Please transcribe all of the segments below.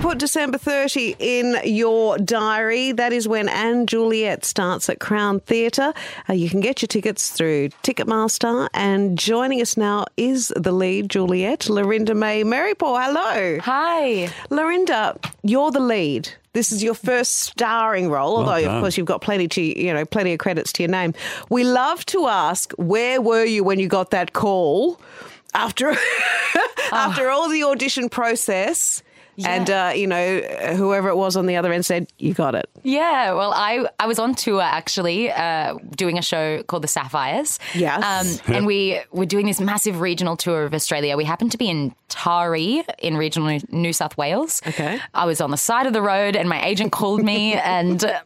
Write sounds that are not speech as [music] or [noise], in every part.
put December 30 in your diary. That is when & Juliet starts at Crown Theatre. Uh, you can get your tickets through Ticketmaster. And joining us now is the lead, Juliet, Lorinda May Merrypor. Hello. Hi. Lorinda, you're the lead. This is your first starring role, although Well of course you've got plenty to you know plenty of credits to your name. We love to ask, where were you when you got that call after [laughs] after all the audition process? And uh, you know whoever it was on the other end said you got it. Yeah, well, I, I was on tour actually, uh, doing a show called The Sapphires. Yes. Um, and we were doing this massive regional tour of Australia. We happened to be in Taree in regional New South Wales. Okay. I was on the side of the road and my agent called me. [laughs] and uh,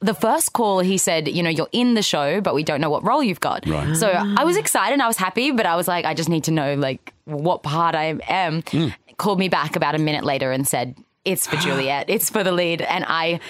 the first call, he said, You know, you're in the show, but we don't know what role you've got. Right. So I was excited. I was happy, but I was like, I just need to know, like, what part I am. Called me back about a minute later and said, it's for [gasps] Juliet. It's for the lead. And I,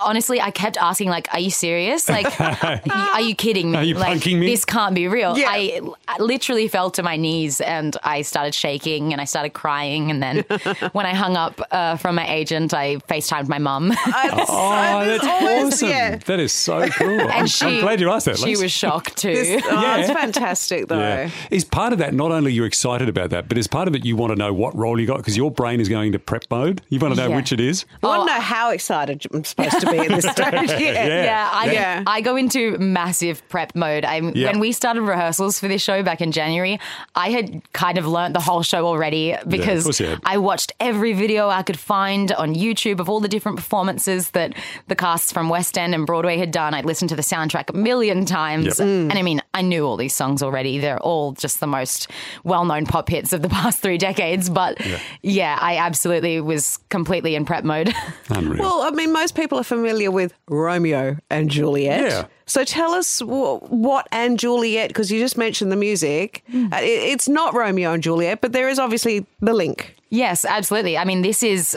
honestly, I kept asking, like, are you serious? Like, [laughs] are you kidding me? Are you like, punking me? This can't be real. Yeah. I, I literally fell to my knees and I started shaking and I started crying. And then [laughs] when I hung up uh, from my agent, I FaceTimed my mum. [laughs] Oh, that's awesome. yeah. That is so cool. I'm, she, I'm glad you asked that. She Lex. was shocked too. This, oh, Yeah. it's fantastic though. Yeah. Is part of that not only you're excited about that, but as part of it you want to know what role you got because your brain is going to prep mode. You want to know Yeah. which it is. I Oh, want to know how excited I'm supposed to be at this [laughs] stage. Yeah. Yeah. Yeah, I, Yeah. I go into massive prep mode. I Yeah. when we started rehearsals for this show back in January, I had kind of learnt the whole show already because course. I watched every video I could find on YouTube of all the different performances that the casts from West End and Broadway had done. I'd listened to the soundtrack a million times, Yep. and I mean, I knew all these songs already. They're all just the most well-known pop hits of the [laughs] past three decades. But yeah, I absolutely was completely in prep mode. [laughs] Unreal. Well, I mean, most people are familiar with Romeo and Juliet. Yeah. So tell us wh- what and Juliet, because you just mentioned the music. Uh, it, it's not Romeo and Juliet, but there is obviously the link. Yes, absolutely. I mean, this is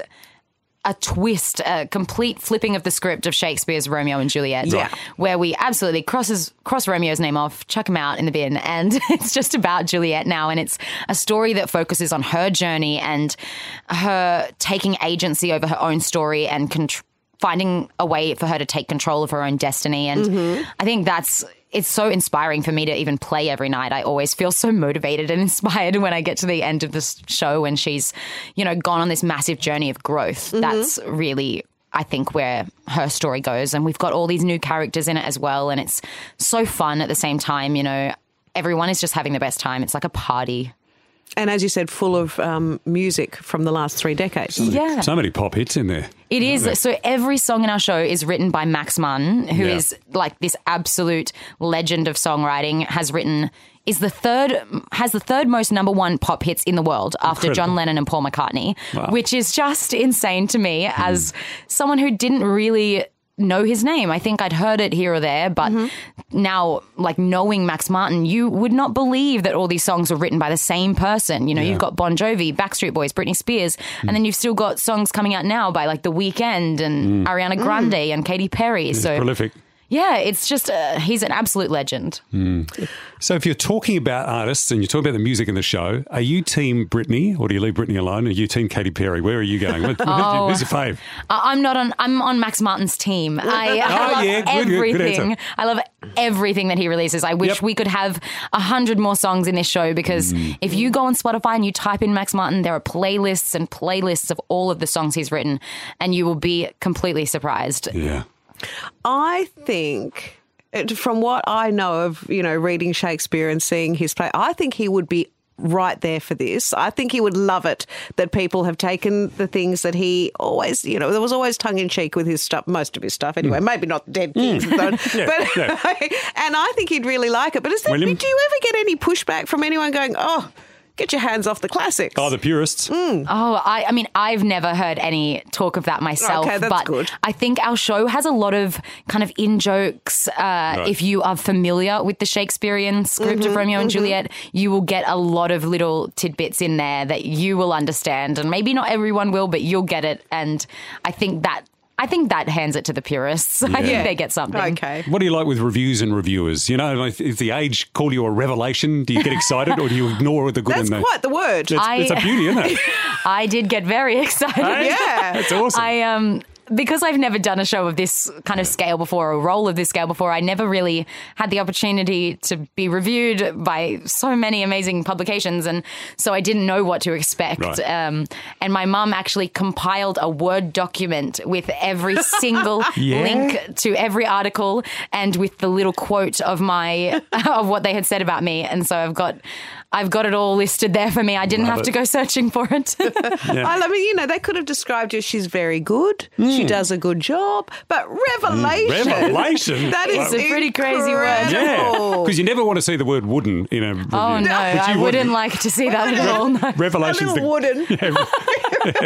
a twist, a complete flipping of the script of Shakespeare's Romeo and Juliet. Yeah. Where we absolutely crosses cross Romeo's name off, chuck him out in the bin, and [laughs] it's just about Juliet now. And it's a story that focuses on her journey and her taking agency over her own story and contr- finding a way for her to take control of her own destiny. And mm-hmm. I think that's it's so inspiring for me to even play every night. I always feel so motivated and [laughs] inspired when I get to the end of this show and she's, you know, gone on this massive journey of growth. Mm-hmm. That's really I think where her story goes and we've got all these new characters in it as well and it's so fun at the same time, you know. Everyone is just having the best time. It's like a party. And as you said, full of um, music from the last three decades. Yeah. So many pop hits in there. It is. So every song in our show is written by Max Martin, who Yeah. is like this absolute legend of songwriting. Has written is the third has the third most number one pop hits in the world after Incredible. John Lennon and Paul McCartney, Wow. which is just insane to me as someone who didn't really know his name. I think I'd heard it here or there, but mm-hmm. now like knowing Max Martin, you would not believe that all these songs were written by the same person. You know, you've got Bon Jovi, Backstreet Boys, Britney Spears, and mm. then you've still got songs coming out now by like The Weeknd and mm. Ariana mm. Grande and Katy Perry. It's so prolific. Yeah, it's just uh, he's an absolute legend. So if you're talking about artists and you're talking about the music in the show, are you team Britney or do you leave Britney alone? Are you team Katy Perry? Where are you going? What- Oh. Who's your fave? I- I'm not on. I'm on Max Martin's team. I, [laughs] I Oh, love yeah, good, good, good everything. I love everything that he releases. I wish Yep. we could have a hundred more songs in this show because Mm. if you go on Spotify and you type in Max Martin, there are playlists and playlists of all of the songs he's written, and you will be completely surprised. Yeah. I think, from what I know of, you know, reading Shakespeare and seeing his play, I think he would be right there for this. I think he would love it that people have taken the things that he always, you know, there was always tongue in cheek with his stuff, most of his stuff anyway, mm. maybe not the Dead and so on. Yeah, but, yeah. [laughs] and I think he'd really like it. But is there, do you ever get any pushback from anyone going, oh, get your hands off the classics? Oh, the purists. Oh, I, I mean, I've never heard any talk of that myself. Okay, that's but good. I think our show has a lot of kind of in jokes. Uh, If you are familiar with the Shakespearean script Mm-hmm, of Romeo and Juliet, you will get a lot of little tidbits in there that you will understand. And maybe not everyone will, but you'll get it. And I think that. I think that hands it to the purists. [laughs] I think they get something. Okay. What do you like with reviews and reviewers? You know, if, if the age call you a revelation, do you get excited or do you ignore the good That's in the? quite the word. It's, I- it's a beauty, isn't it? [laughs] I did get very [laughs] excited. Hey? Yeah. that's awesome. I um because I've never done a show of this kind of scale before, or a role of this scale before, I never really had the opportunity to be reviewed by so many amazing publications, and so I didn't know what to expect. Right. Um, and my mum actually compiled a Word document with every [laughs] single Yeah? link to every article and with the little quote of my [laughs] of what they had said about me, and so I've got. I've got it all listed there for me. I didn't Love have to go searching for it. [laughs] I mean, you know, they could have described you as she's very good. She does a good job, but revelation. Revelation. [laughs] That is It's a pretty crazy word. yeah, because you never want to see the word wooden in a review. Oh no, I you would. wouldn't like to see that at all. No. [laughs] Revelation's little the, wooden.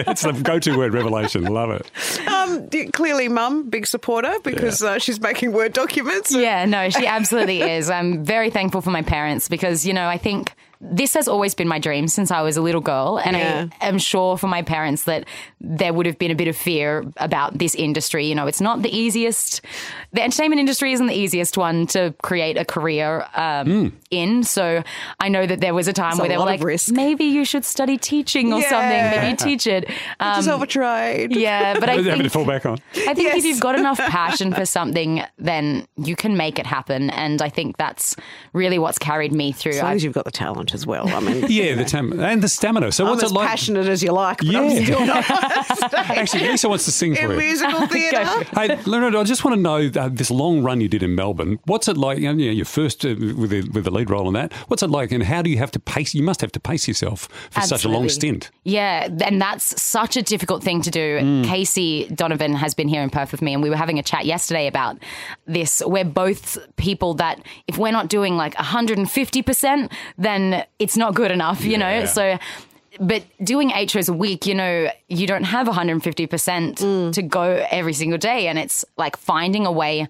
it's the go-to word. Revelation, love it. Um, clearly, Mum, big supporter because uh, she's making Word documents. Yeah, no, she absolutely is. I'm very thankful for my parents because, you know, I think this has always been my dream since I was a little girl. And Yeah. I am sure for my parents that there would have been a bit of fear about this industry. You know, it's not the easiest, the entertainment industry isn't the easiest one to create a career um, in. So I know that there was a time It's a where they were like, risk. maybe you should study teaching or something. Yeah. Maybe teach it. [laughs] Um, Just over trade. yeah, but [laughs] I Having to think fall back on. I think Yes. if you've got enough [laughs] passion for something, then you can make it happen. And I think that's really what's carried me through. As long I've- as you've got the talent as well. I mean, [laughs] Yeah, the tam- and the stamina. So I'm what's as it like? passionate as you like, but I'm Yeah. still not on [laughs] stage Actually, Lisa wants to sing for in you. musical [laughs] theatre. Hey, Leonard, I just want to know uh, this long run you did in Melbourne. What's it like? You know, your first uh, with the with the lead role in that. What's it like, and how do you have to pace? You must have to pace yourself for such a long stint. Yeah, and that's such a difficult thing to do. Mm. Casey Donovan has been here in Perth with me, and we were having a chat yesterday about this. We're both people that if we're not doing like 150%, then it's not good enough, you know? So. But doing eight shows a week, you know, you don't have 150% to go every single day. And it's like finding a way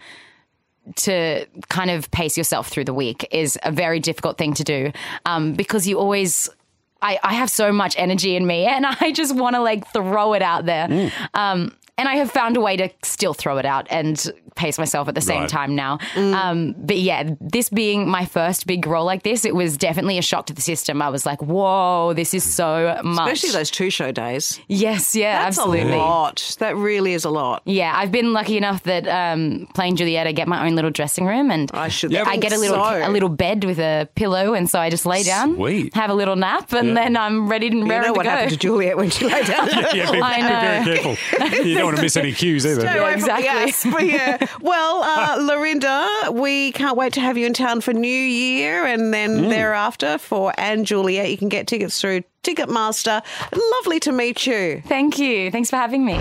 to kind of pace yourself through the week is a very difficult thing to do um, because you always. I, I have so much energy in me [laughs] and I just want to like throw it out there. Um, and I have found a way to still throw it out and pace myself at the same Right. time now. Um, but yeah, this being my first big role like this, it was definitely a shock to the system. I was like, whoa, this is so much. Especially those two show days. yes, yeah, That's absolutely. a lot. That really is a lot. Yeah, I've been lucky enough that um, playing Juliet, I get my own little dressing room, and I should Yeah, I get a little so. a little bed with a pillow, and so I just lay down, Sweet. have a little nap, and Yeah. then I'm ready and You raring know to what go. happened to Juliet when she lay down? [laughs] Yeah, be, I be very careful. [laughs] You don't want to miss any [laughs] cues either. Stay away from the exactly. [laughs] but yeah. Well, uh, Lorinda, we can't wait to have you in town for New Year and then Mm. thereafter for & Juliet. You can get tickets through Ticketmaster. Lovely to meet you. Thank you. Thanks for having me.